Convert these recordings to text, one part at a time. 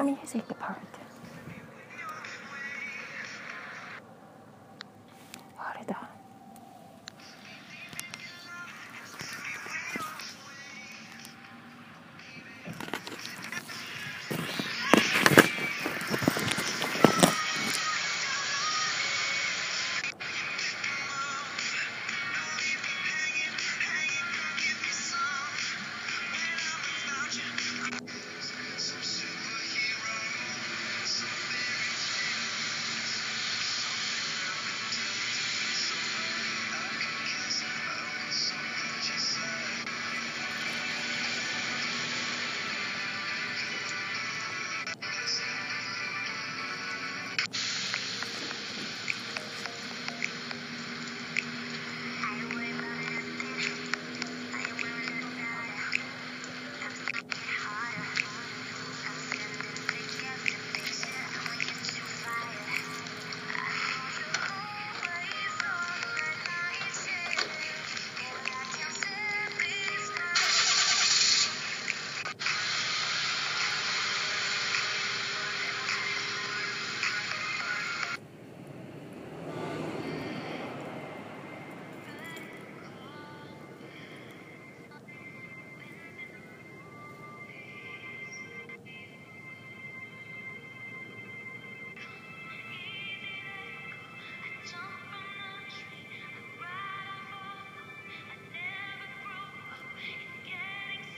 Let me take the part.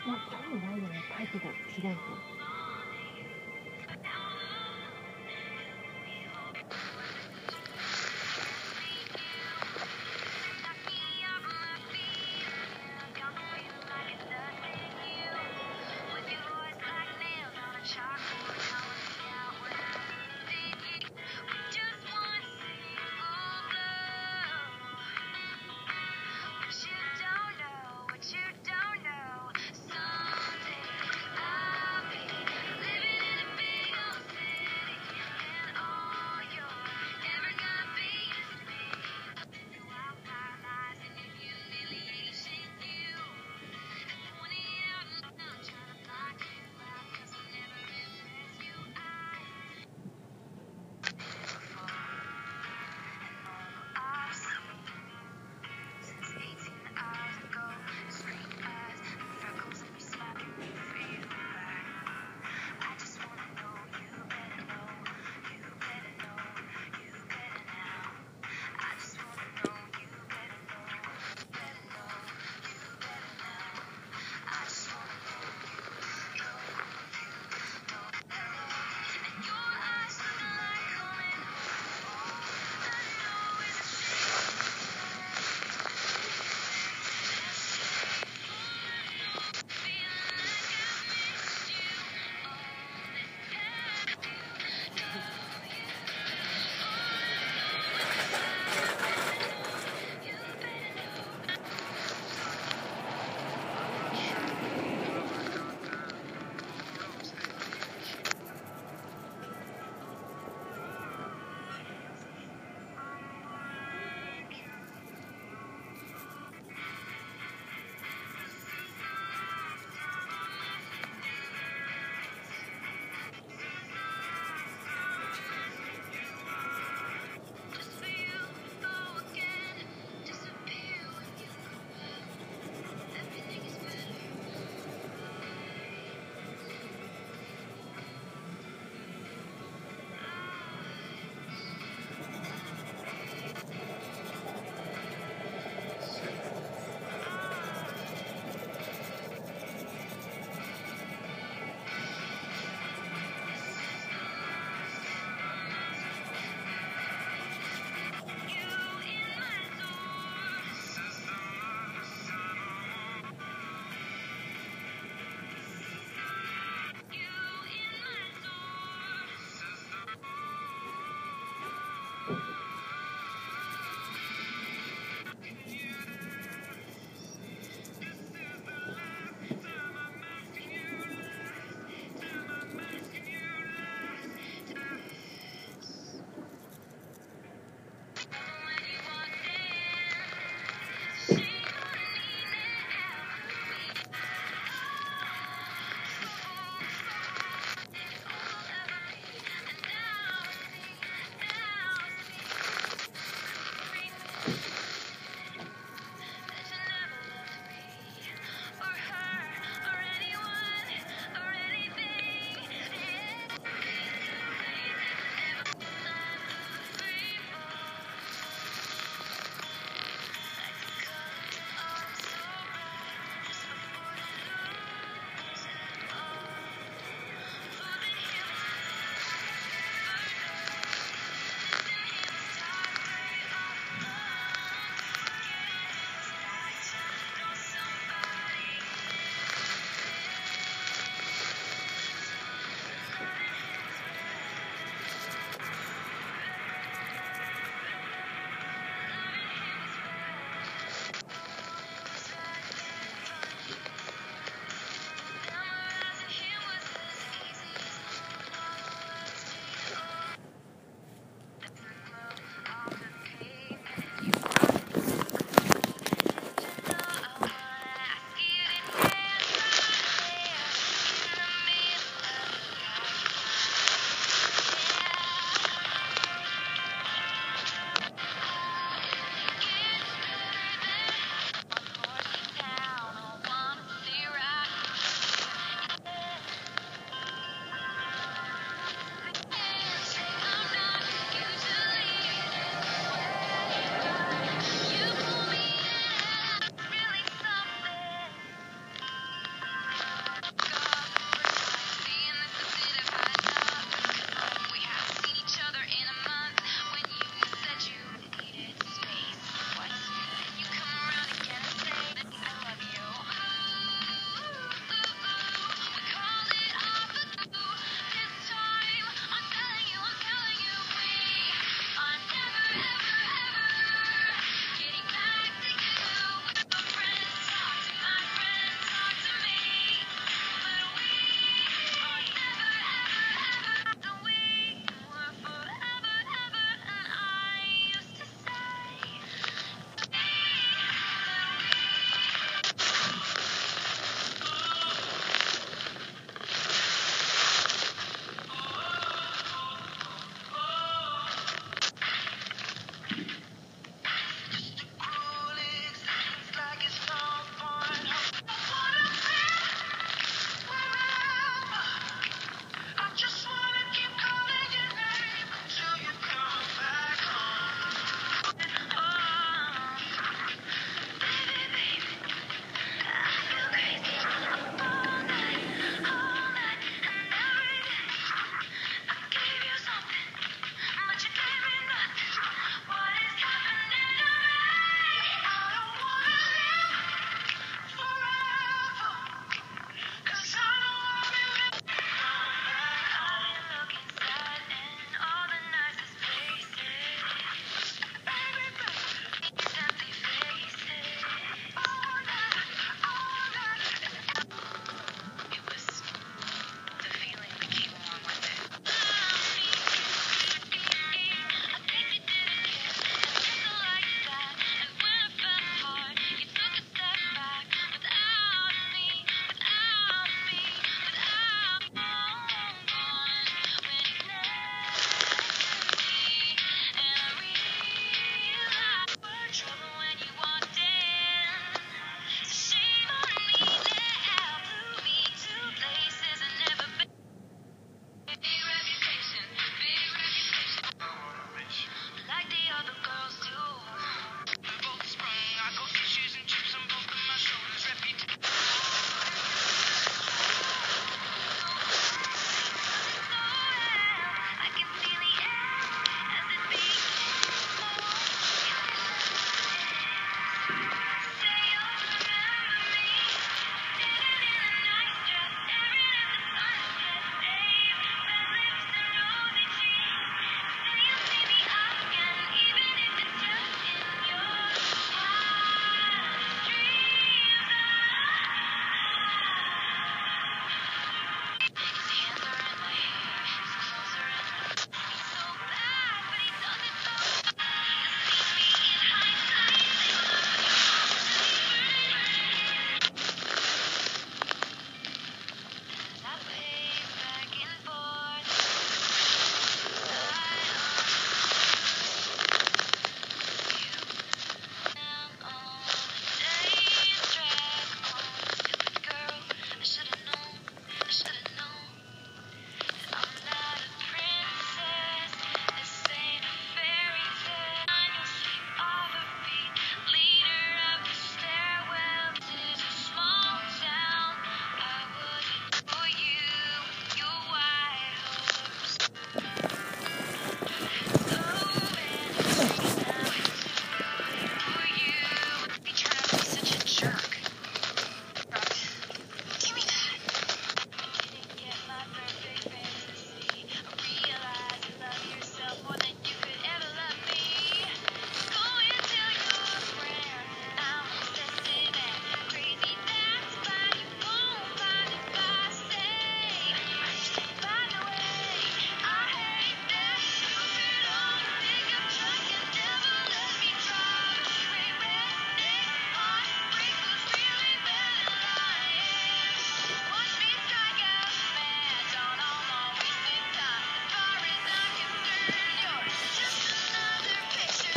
まあ、多分ないよね。書いてた、開いて。